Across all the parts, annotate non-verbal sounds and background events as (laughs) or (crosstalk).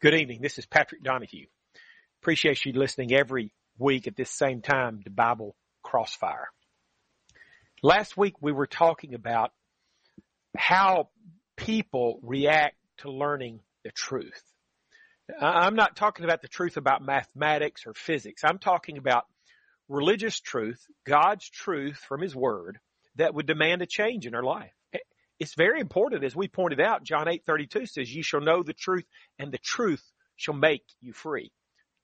Good evening. This is Patrick Donahue. Appreciate you listening every week at this same time to Bible Crossfire. Last week we were talking about how people react to learning the truth. I'm not talking about the truth about mathematics or physics. I'm talking about religious truth, God's truth from His Word that would demand a change in our life it's very important, as we pointed out, John 8, 32 says, you shall know the truth and the truth shall make you free.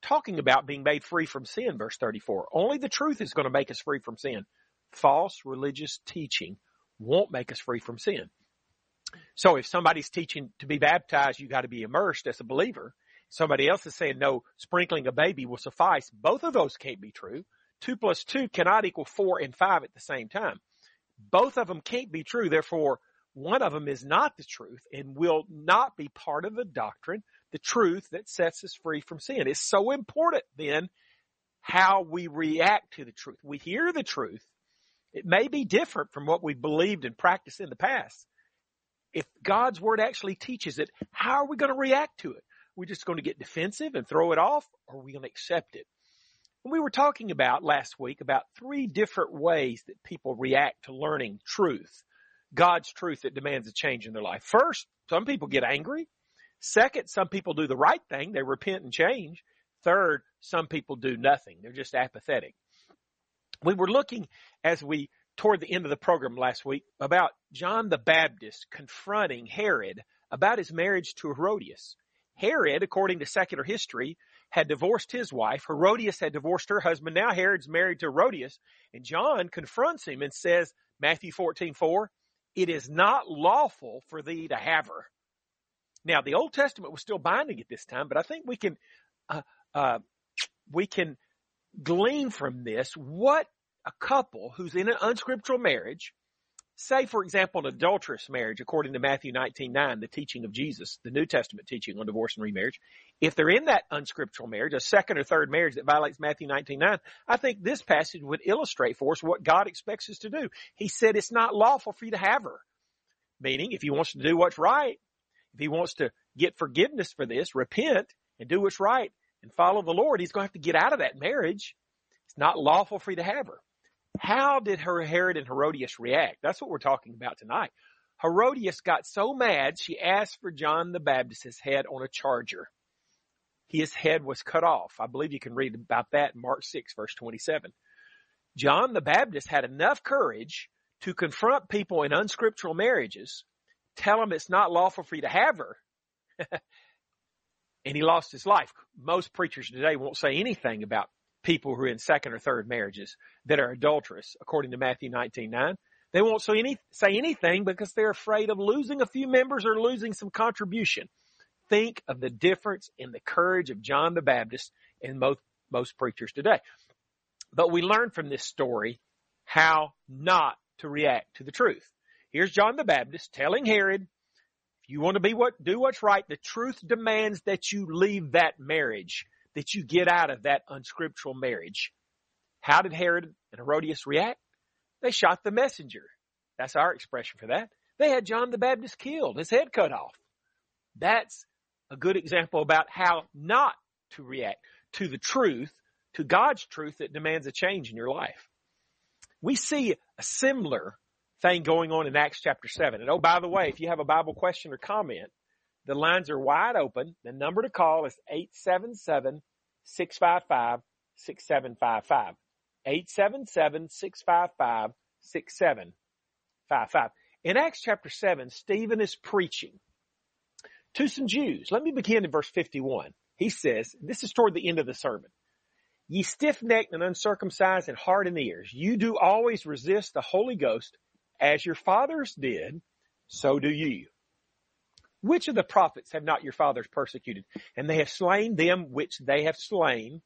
Talking about being made free from sin, verse 34. Only the truth is going to make us free from sin. False religious teaching won't make us free from sin. So if somebody's teaching to be baptized, you got to be immersed as a believer. Somebody else is saying no, sprinkling a baby will suffice. Both of those can't be true. Two plus two cannot equal four and five at the same time. Both of them can't be true. Therefore, one of them is not the truth and will not be part of the doctrine, the truth that sets us free from sin. It's so important then how we react to the truth. We hear the truth. It may be different from what we believed and practiced in the past. If God's word actually teaches it, how are we going to react to it? We're just going to get defensive and throw it off or are we going to accept it? we were talking about last week about three different ways that people react to learning truth. God's truth that demands a change in their life. First, some people get angry. Second, some people do the right thing. They repent and change. Third, some people do nothing. They're just apathetic. We were looking as we toward the end of the program last week about John the Baptist confronting Herod about his marriage to Herodias. Herod, according to secular history, had divorced his wife. Herodias had divorced her husband. Now Herod's married to Herodias. And John confronts him and says, Matthew 14, 4, it is not lawful for thee to have her. Now, the Old Testament was still binding at this time, but I think we can, uh, uh, we can glean from this what a couple who's in an unscriptural marriage Say, for example, an adulterous marriage, according to Matthew 19, 9, the teaching of Jesus, the New Testament teaching on divorce and remarriage. If they're in that unscriptural marriage, a second or third marriage that violates Matthew 19, 9, I think this passage would illustrate for us what God expects us to do. He said it's not lawful for you to have her. Meaning, if he wants to do what's right, if he wants to get forgiveness for this, repent and do what's right and follow the Lord, he's going to have to get out of that marriage. It's not lawful for you to have her. How did her Herod and Herodias react? That's what we're talking about tonight. Herodias got so mad she asked for John the Baptist's head on a charger. His head was cut off. I believe you can read about that in Mark 6 verse 27. John the Baptist had enough courage to confront people in unscriptural marriages, tell them it's not lawful for you to have her, (laughs) and he lost his life. Most preachers today won't say anything about people who are in second or third marriages that are adulterous, according to Matthew 19, 9. They won't say, any, say anything because they're afraid of losing a few members or losing some contribution. Think of the difference in the courage of John the Baptist and most, most preachers today. But we learn from this story how not to react to the truth. Here's John the Baptist telling Herod, if you want to be what, do what's right, the truth demands that you leave that marriage that you get out of that unscriptural marriage. How did Herod and Herodias react? They shot the messenger. That's our expression for that. They had John the Baptist killed, his head cut off. That's a good example about how not to react to the truth, to God's truth that demands a change in your life. We see a similar thing going on in Acts chapter 7. And oh, by the way, if you have a Bible question or comment, the lines are wide open. The number to call is 877 655 6755. 877 655 6755. In Acts chapter 7, Stephen is preaching to some Jews. Let me begin in verse 51. He says, this is toward the end of the sermon. Ye stiff-necked and uncircumcised in the ears, you do always resist the Holy Ghost as your fathers did, so do you. Which of the prophets have not your fathers persecuted? And they have slain them which they have slain,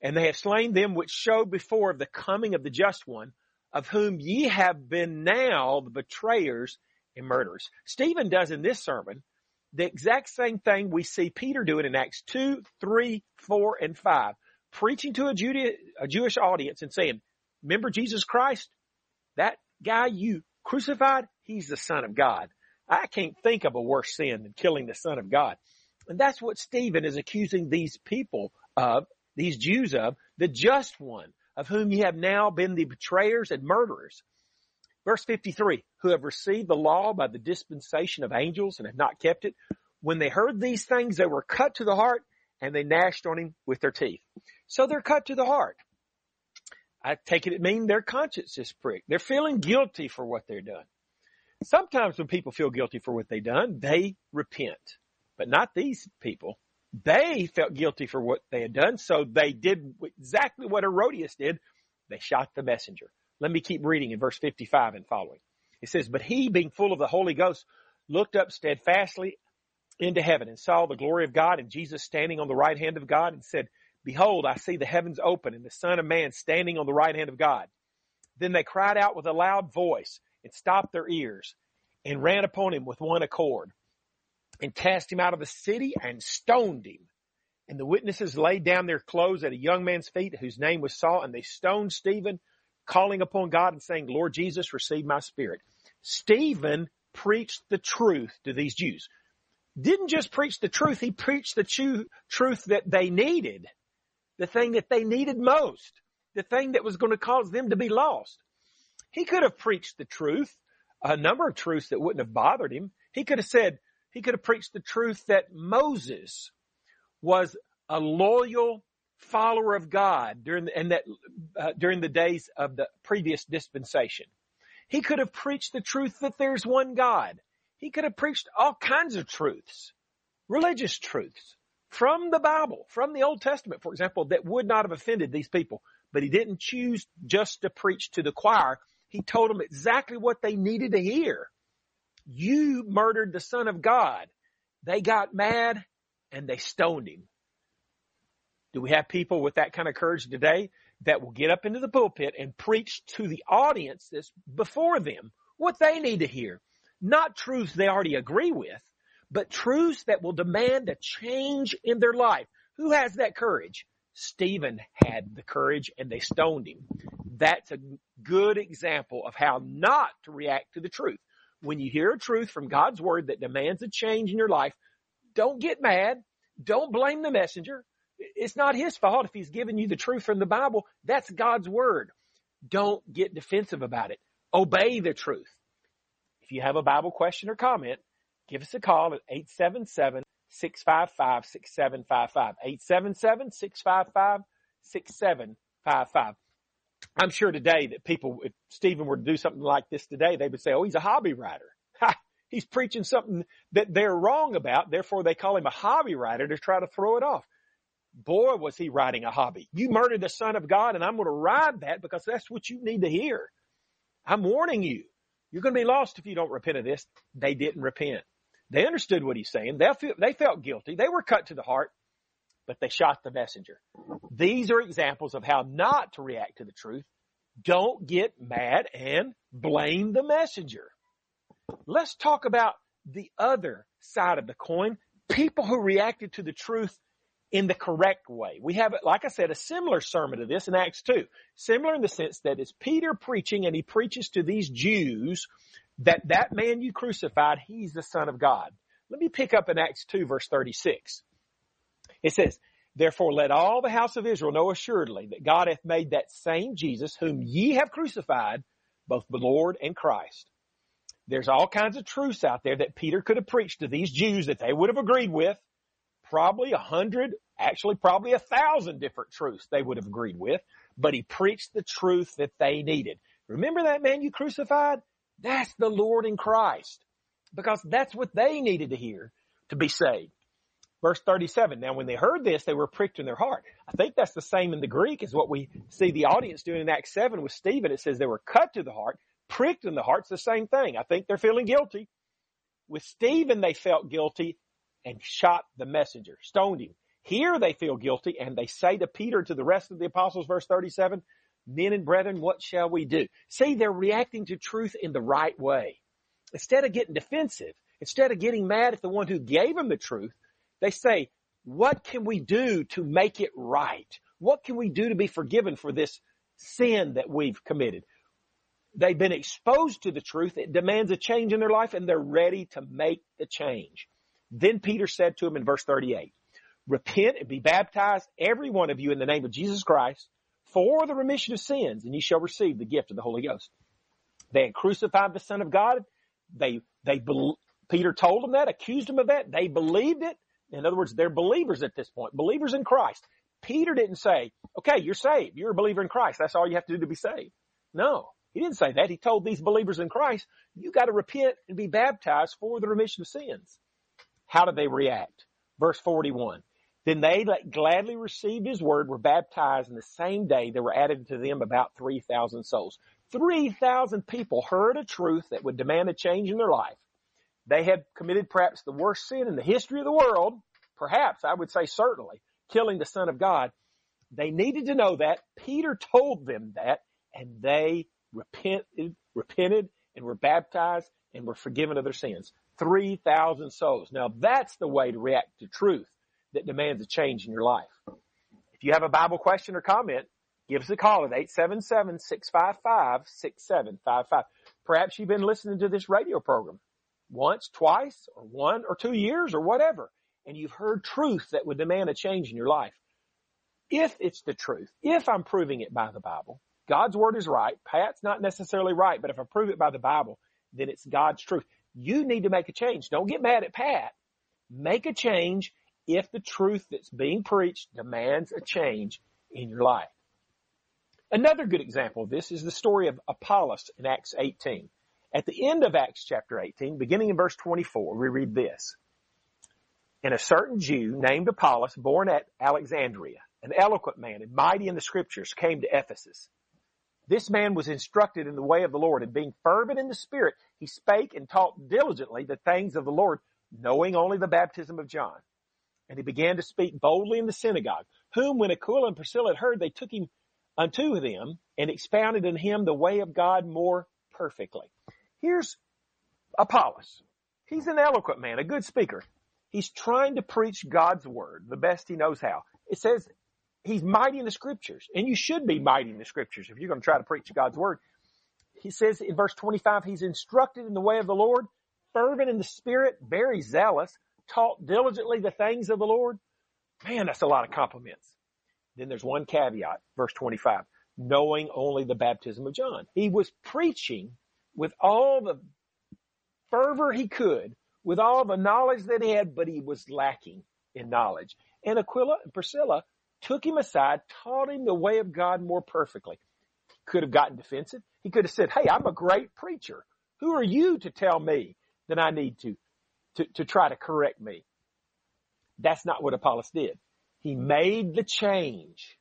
and they have slain them which showed before of the coming of the just one, of whom ye have been now the betrayers and murderers. Stephen does in this sermon the exact same thing we see Peter doing in Acts 2, 3, 4, and 5. Preaching to a, Judea, a Jewish audience and saying, remember Jesus Christ? That guy you crucified, he's the son of God. I can't think of a worse sin than killing the son of God. And that's what Stephen is accusing these people of, these Jews of, the just one, of whom ye have now been the betrayers and murderers. Verse 53, who have received the law by the dispensation of angels and have not kept it. When they heard these things, they were cut to the heart and they gnashed on him with their teeth. So they're cut to the heart. I take it it mean their conscience is pricked. They're feeling guilty for what they're done. Sometimes when people feel guilty for what they've done, they repent, but not these people. They felt guilty for what they had done, so they did exactly what Herodias did. They shot the messenger. Let me keep reading in verse 55 and following. It says, But he, being full of the Holy Ghost, looked up steadfastly into heaven and saw the glory of God and Jesus standing on the right hand of God and said, Behold, I see the heavens open and the Son of Man standing on the right hand of God. Then they cried out with a loud voice and stopped their ears and ran upon him with one accord and cast him out of the city and stoned him. And the witnesses laid down their clothes at a young man's feet whose name was Saul and they stoned Stephen calling upon God and saying, Lord Jesus, receive my spirit. Stephen preached the truth to these Jews. Didn't just preach the truth, he preached the true truth that they needed the thing that they needed most, the thing that was going to cause them to be lost. He could have preached the truth, a number of truths that wouldn't have bothered him. He could have said, he could have preached the truth that Moses was a loyal follower of God during the, and that uh, during the days of the previous dispensation. He could have preached the truth that there's one God. He could have preached all kinds of truths, religious truths from the Bible, from the Old Testament, for example, that would not have offended these people. But he didn't choose just to preach to the choir. He told them exactly what they needed to hear. You murdered the son of God. They got mad and they stoned him. Do we have people with that kind of courage today that will get up into the pulpit and preach to the audience that's before them what they need to hear? Not truths they already agree with, but truths that will demand a change in their life. Who has that courage? Stephen had the courage and they stoned him. That's a good example of how not to react to the truth. When you hear a truth from God's word that demands a change in your life, don't get mad. Don't blame the messenger. It's not his fault if he's giving you the truth from the Bible. That's God's word. Don't get defensive about it. Obey the truth. If you have a Bible question or comment, give us a call at 877 655 6755. 877 655 6755. I'm sure today that people, if Stephen were to do something like this today, they would say, oh, he's a hobby rider. (laughs) Ha, he's preaching something that they're wrong about. Therefore, they call him a hobby rider to try to throw it off. Boy, was he riding a hobby. You murdered the son of God and I'm going to ride that because that's what you need to hear. I'm warning you. You're going to be lost if you don't repent of this. They didn't repent. They understood what he's saying. They, felt guilty. They were cut to the heart, but they shot the messenger. These are examples of how not to react to the truth. Don't get mad and blame the messenger. Let's talk about the other side of the coin. People who reacted to the truth in the correct way. We have, like I said, a similar sermon to this in Acts 2. Similar in the sense that it's Peter preaching and he preaches to these Jews that that man you crucified, he's the son of God. Let me pick up in Acts 2 verse 36. It says, Therefore let all the house of Israel know assuredly that God hath made that same Jesus whom ye have crucified, both the Lord and Christ. There's all kinds of truths out there that Peter could have preached to these Jews that they would have agreed with. Probably a hundred, actually probably a thousand different truths they would have agreed with, but he preached the truth that they needed. Remember that man you crucified? That's the Lord in Christ. Because that's what they needed to hear to be saved. Verse 37. Now when they heard this, they were pricked in their heart. I think that's the same in the Greek as what we see the audience doing in Acts 7 with Stephen. It says they were cut to the heart, pricked in the heart's the same thing. I think they're feeling guilty. With Stephen, they felt guilty and shot the messenger, stoned him. Here they feel guilty and they say to Peter, to the rest of the apostles, verse 37, men and brethren, what shall we do? See, they're reacting to truth in the right way. Instead of getting defensive, instead of getting mad at the one who gave them the truth, they say, what can we do to make it right? What can we do to be forgiven for this sin that we've committed? They've been exposed to the truth. It demands a change in their life and they're ready to make the change. Then Peter said to him in verse 38, repent and be baptized, every one of you in the name of Jesus Christ for the remission of sins and ye shall receive the gift of the Holy Ghost. They had crucified the Son of God. They, they, Peter told them that, accused them of that. They believed it. In other words, they're believers at this point, believers in Christ. Peter didn't say, okay, you're saved. You're a believer in Christ. That's all you have to do to be saved. No, he didn't say that. He told these believers in Christ, you got to repent and be baptized for the remission of sins. How did they react? Verse 41. Then they that gladly received his word were baptized in the same day there were added to them about 3,000 souls. 3,000 people heard a truth that would demand a change in their life. They had committed perhaps the worst sin in the history of the world. Perhaps, I would say certainly, killing the son of God. They needed to know that. Peter told them that and they repented, repented and were baptized and were forgiven of their sins. 3,000 souls. Now that's the way to react to truth that demands a change in your life. If you have a Bible question or comment, give us a call at 877-655-6755. Perhaps you've been listening to this radio program once, twice, or one or two years or whatever, and you've heard truth that would demand a change in your life. If it's the truth, if I'm proving it by the Bible, God's word is right. Pat's not necessarily right, but if I prove it by the Bible, then it's God's truth. You need to make a change. Don't get mad at Pat. Make a change if the truth that's being preached demands a change in your life. Another good example of this is the story of Apollos in Acts 18. At the end of Acts chapter 18, beginning in verse 24, we read this. And a certain Jew named Apollos, born at Alexandria, an eloquent man and mighty in the scriptures, came to Ephesus. This man was instructed in the way of the Lord and being fervent in the spirit, he spake and taught diligently the things of the Lord, knowing only the baptism of John. And he began to speak boldly in the synagogue, whom when Aquila and Priscilla had heard, they took him unto them and expounded in him the way of God more perfectly. Here's Apollos. He's an eloquent man, a good speaker. He's trying to preach God's word the best he knows how. It says he's mighty in the scriptures and you should be mighty in the scriptures if you're going to try to preach God's word. He says in verse 25, he's instructed in the way of the Lord, fervent in the spirit, very zealous, taught diligently the things of the Lord. Man, that's a lot of compliments. Then there's one caveat, verse 25, knowing only the baptism of John. He was preaching with all the fervor he could, with all the knowledge that he had, but he was lacking in knowledge. And Aquila and Priscilla took him aside, taught him the way of God more perfectly. Could have gotten defensive. He could have said, Hey, I'm a great preacher. Who are you to tell me that I need to to, to try to correct me. That's not what Apollos did. He made the change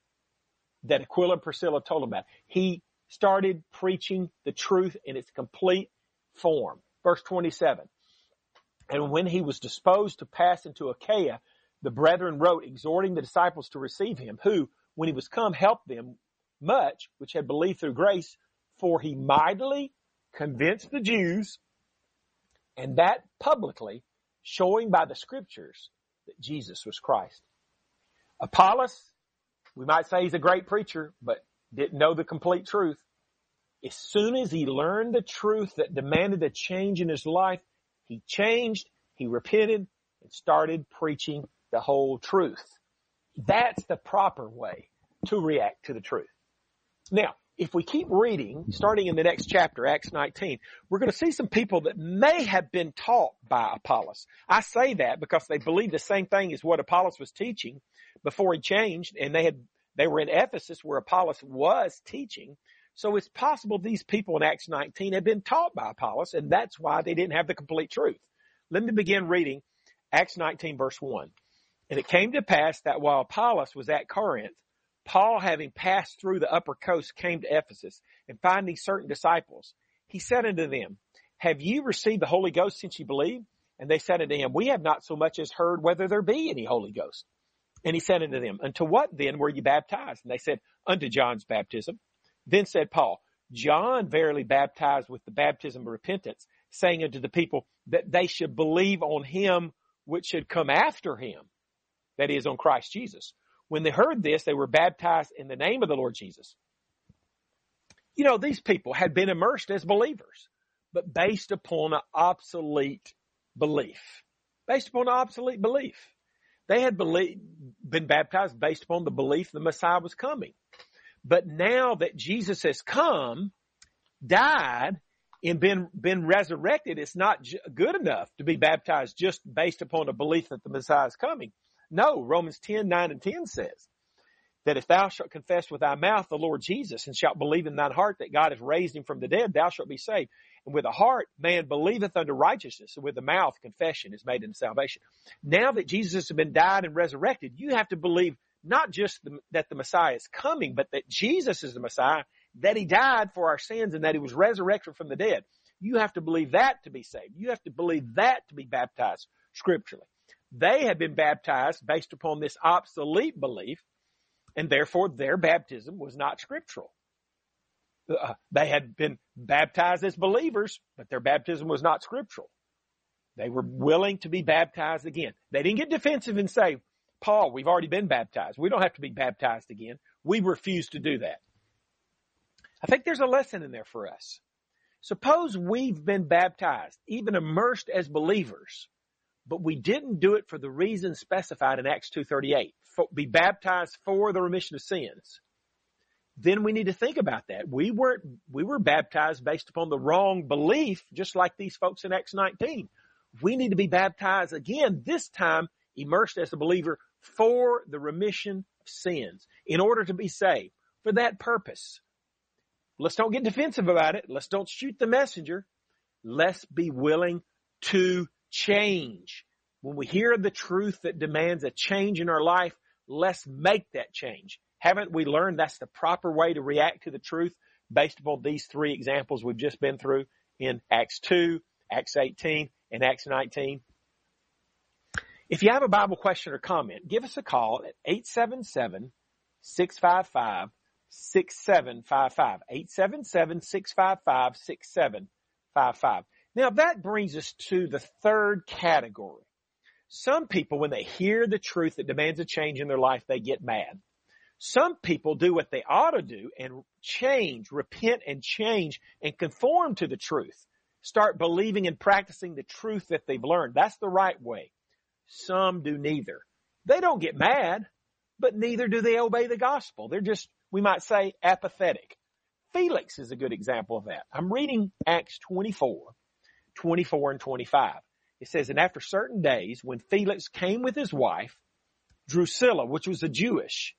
that Aquila and Priscilla told him about. He started preaching the truth in its complete form. Verse 27. And when he was disposed to pass into Achaia, the brethren wrote, exhorting the disciples to receive him, who, when he was come, helped them much, which had believed through grace, for he mightily convinced the Jews and that publicly, showing by the scriptures that Jesus was Christ. Apollos, we might say he's a great preacher, but didn't know the complete truth. As soon as he learned the truth that demanded a change in his life, he changed, he repented, and started preaching the whole truth. That's the proper way to react to the truth. Now, if we keep reading, starting in the next chapter, Acts 19, we're going to see some people that may have been taught by Apollos. I say that because they believed the same thing as what Apollos was teaching before he changed, and they had they were in Ephesus where Apollos was teaching. So it's possible these people in Acts 19 had been taught by Apollos, and that's why they didn't have the complete truth. Let me begin reading Acts 19 verse 1. And it came to pass that while Apollos was at Corinth, Paul, having passed through the upper coast, came to Ephesus and finding certain disciples, he said unto them, have you received the Holy Ghost since you believe? And they said unto him, we have not so much as heard whether there be any Holy Ghost. And he said unto them, unto what then were ye baptized? And they said, unto John's baptism. Then said Paul, John verily baptized with the baptism of repentance, saying unto the people that they should believe on him which should come after him, that is on Christ Jesus. When they heard this, they were baptized in the name of the Lord Jesus. You know, these people had been immersed as believers, but based upon an obsolete belief. based upon an obsolete belief. They had believe, been baptized based upon the belief the Messiah was coming. But now that Jesus has come, died, and been, been resurrected, it's not good enough to be baptized just based upon a belief that the Messiah is coming. No, Romans 10, 9 and 10 says that if thou shalt confess with thy mouth the Lord Jesus and shalt believe in thine heart that God has raised him from the dead, thou shalt be saved. And with the heart, man believeth unto righteousness, and with the mouth, confession is made unto salvation. Now that Jesus has been died and resurrected, you have to believe not just the, that the Messiah is coming, but that Jesus is the Messiah, that he died for our sins, and that he was resurrected from the dead. You have to believe that to be saved. You have to believe that to be baptized scripturally. They had been baptized based upon this obsolete belief, and therefore their baptism was not scriptural. Uh, they had been baptized as believers, but their baptism was not scriptural. They were willing to be baptized again. They didn't get defensive and say, Paul, we've already been baptized. We don't have to be baptized again. We refuse to do that. I think there's a lesson in there for us. Suppose we've been baptized, even immersed as believers, but we didn't do it for the reason specified in Acts 2.38, be baptized for the remission of sins. Then we need to think about that. We weren't, we were baptized based upon the wrong belief, just like these folks in Acts 19. We need to be baptized again, this time immersed as a believer for the remission of sins in order to be saved for that purpose. Let's don't get defensive about it. Let's don't shoot the messenger. Let's be willing to change. When we hear the truth that demands a change in our life, let's make that change. Haven't we learned that's the proper way to react to the truth based upon these three examples we've just been through in Acts 2, Acts 18, and Acts 19? If you have a Bible question or comment, give us a call at 877 655 6755. 877 655 6755. Now that brings us to the third category. Some people, when they hear the truth that demands a change in their life, they get mad. Some people do what they ought to do and change, repent and change and conform to the truth. Start believing and practicing the truth that they've learned. That's the right way. Some do neither. They don't get mad, but neither do they obey the gospel. They're just, we might say, apathetic. Felix is a good example of that. I'm reading Acts 24 24 and 25. It says, and after certain days, when Felix came with his wife, Drusilla, which was a Jewish,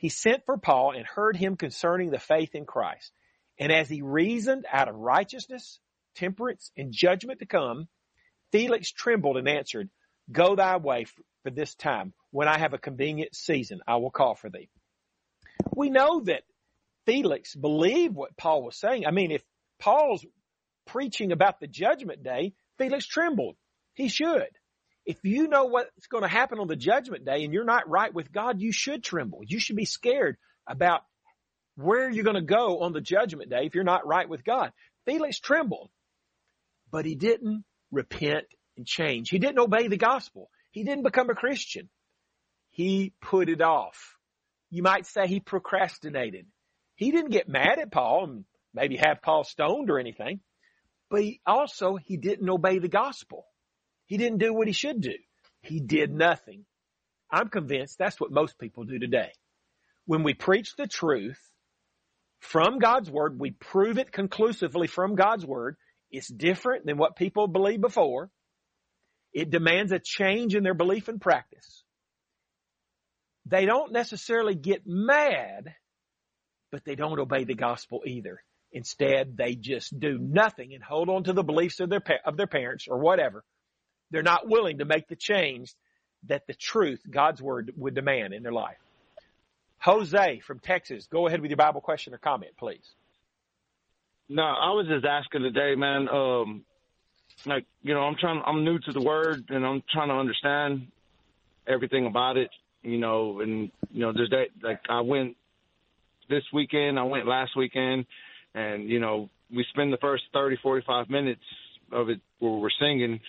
he sent for Paul and heard him concerning the faith in Christ. And as he reasoned out of righteousness, temperance, and judgment to come, Felix trembled and answered, Go thy way for this time. When I have a convenient season, I will call for thee. We know that Felix believed what Paul was saying. I mean, if Paul's preaching about the judgment day, Felix trembled. He should. If you know what's going to happen on the judgment day and you're not right with God, you should tremble. You should be scared about where you're going to go on the judgment day if you're not right with God. Felix trembled, but he didn't repent and change. He didn't obey the gospel. He didn't become a Christian. He put it off. You might say he procrastinated. He didn't get mad at Paul and maybe have Paul stoned or anything. But he also, he didn't obey the gospel. He didn't do what he should do. He did nothing. I'm convinced that's what most people do today. When we preach the truth from God's word, we prove it conclusively from God's word. It's different than what people believed before. It demands a change in their belief and practice. They don't necessarily get mad, but they don't obey the gospel either. Instead, they just do nothing and hold on to the beliefs of their, of their parents or whatever. They're not willing to make the change that the truth, God's word would demand in their life. Jose from Texas, go ahead with your Bible question or comment, please. No, I was just asking today, man. Um, like, you know, I'm trying, I'm new to the word and I'm trying to understand everything about it, you know, and, you know, there's that, like, I went this weekend, I went last weekend, and you know we spend the first 30 45 minutes of it where we're singing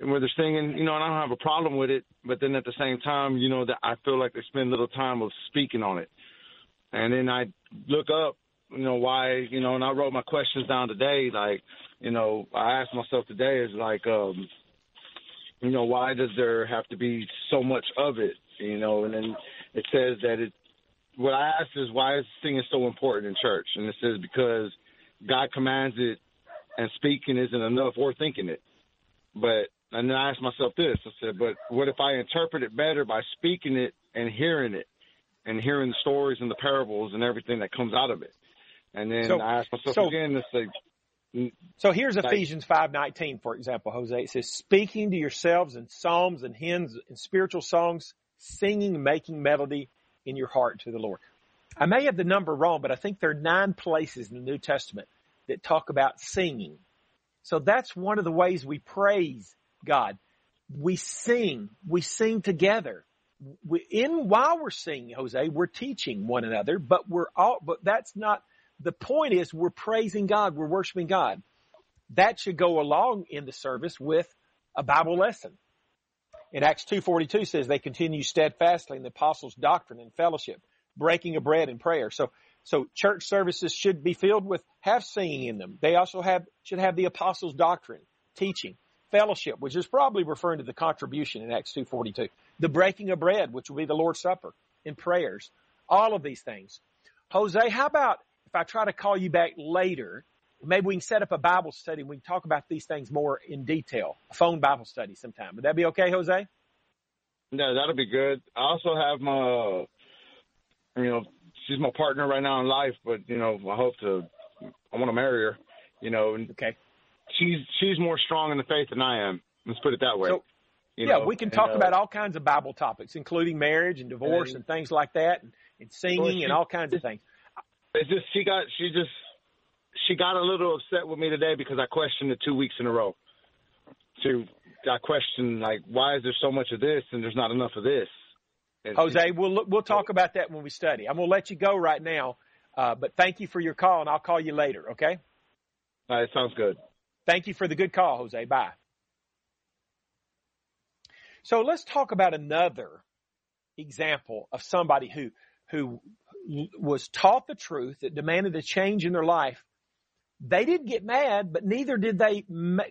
and where they're singing you know and i don't have a problem with it but then at the same time you know that i feel like they spend little time of speaking on it and then i look up you know why you know and i wrote my questions down today like you know i asked myself today is like um you know, why does there have to be so much of it? You know, and then it says that it. What I asked is why is singing so important in church, and it says because God commands it, and speaking isn't enough, or thinking it. But and then I asked myself this: I said, but what if I interpret it better by speaking it and hearing it, and hearing the stories and the parables and everything that comes out of it? And then so, I asked myself so, again to say, so here's Ephesians 5:19 for example, Jose. It says speaking to yourselves in psalms and hymns and spiritual songs, singing making melody in your heart to the Lord. I may have the number wrong, but I think there are nine places in the New Testament that talk about singing. So that's one of the ways we praise God. We sing, we sing together. We, in while we're singing, Jose, we're teaching one another, but we're all, but that's not the point is we're praising God, we're worshiping God. That should go along in the service with a Bible lesson. In Acts 2.42 says they continue steadfastly in the apostles' doctrine and fellowship, breaking of bread and prayer. So, so church services should be filled with, have singing in them. They also have, should have the apostles' doctrine, teaching, fellowship, which is probably referring to the contribution in Acts 2.42. The breaking of bread, which will be the Lord's Supper, and prayers. All of these things. Jose, how about if I try to call you back later, maybe we can set up a Bible study. and We can talk about these things more in detail. A phone Bible study sometime. Would that be okay, Jose? No, that'll be good. I also have my, you know, she's my partner right now in life, but you know, I hope to, I want to marry her. You know, and okay. She's she's more strong in the faith than I am. Let's put it that way. So, yeah, know, we can talk and, uh, about all kinds of Bible topics, including marriage and divorce and, and things like that, and, and singing well, she, and all kinds of things. It's just she got she just she got a little upset with me today because I questioned it two weeks in a row. So I questioned like why is there so much of this and there's not enough of this. And Jose, we'll we'll talk about that when we study. I'm gonna let you go right now, uh, but thank you for your call, and I'll call you later. Okay? All right, sounds good. Thank you for the good call, Jose. Bye. So let's talk about another example of somebody who who was taught the truth that demanded a change in their life, they didn't get mad, but neither did they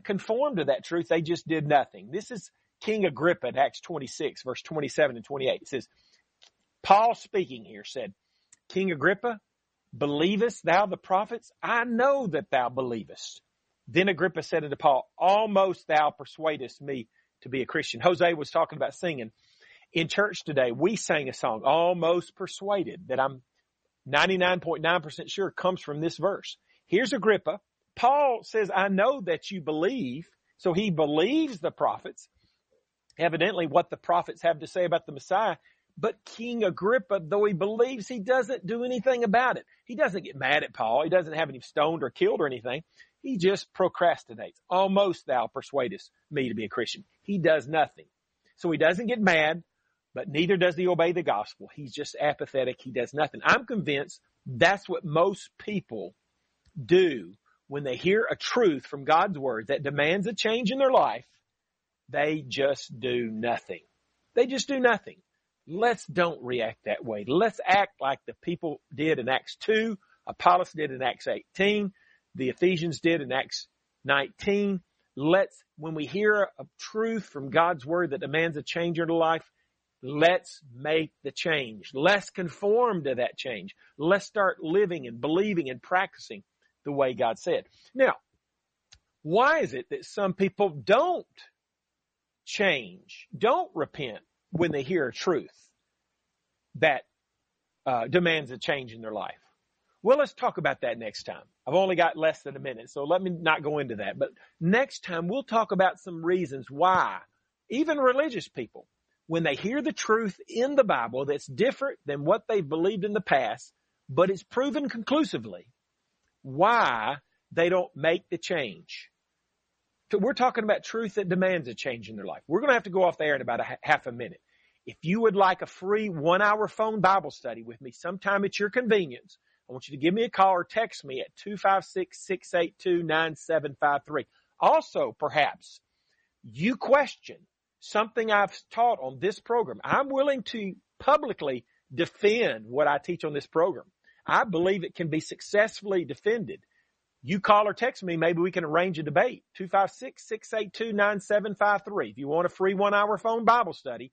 conform to that truth. They just did nothing. This is King Agrippa in Acts 26 verse 27 and 28. It says, Paul speaking here said, King Agrippa, believest thou the prophets? I know that thou believest. Then Agrippa said unto Paul, almost thou persuadest me to be a Christian. Jose was talking about singing in church today, we sang a song, almost persuaded, that I'm 99.9% sure comes from this verse. Here's Agrippa. Paul says, I know that you believe. So he believes the prophets, evidently what the prophets have to say about the Messiah. But King Agrippa, though he believes, he doesn't do anything about it. He doesn't get mad at Paul. He doesn't have him stoned or killed or anything. He just procrastinates. Almost thou persuadest me to be a Christian. He does nothing. So he doesn't get mad but neither does he obey the gospel. He's just apathetic. He does nothing. I'm convinced that's what most people do when they hear a truth from God's word that demands a change in their life. They just do nothing. They just do nothing. Let's don't react that way. Let's act like the people did in Acts 2, Apollos did in Acts 18, the Ephesians did in Acts 19. Let's, when we hear a truth from God's word that demands a change in our life, Let's make the change. Let's conform to that change. Let's start living and believing and practicing the way God said. Now, why is it that some people don't change, don't repent when they hear a truth that uh, demands a change in their life? Well, let's talk about that next time. I've only got less than a minute, so let me not go into that. But next time we'll talk about some reasons why even religious people when they hear the truth in the Bible that's different than what they've believed in the past, but it's proven conclusively why they don't make the change. So we're talking about truth that demands a change in their life. We're going to have to go off the air in about a half a minute. If you would like a free one hour phone Bible study with me sometime at your convenience, I want you to give me a call or text me at 256-682-9753. Also, perhaps you question something I've taught on this program. I'm willing to publicly defend what I teach on this program. I believe it can be successfully defended. you call or text me. Maybe we can arrange a debate. 256-682-9753. If you want a free one hour phone Bible study,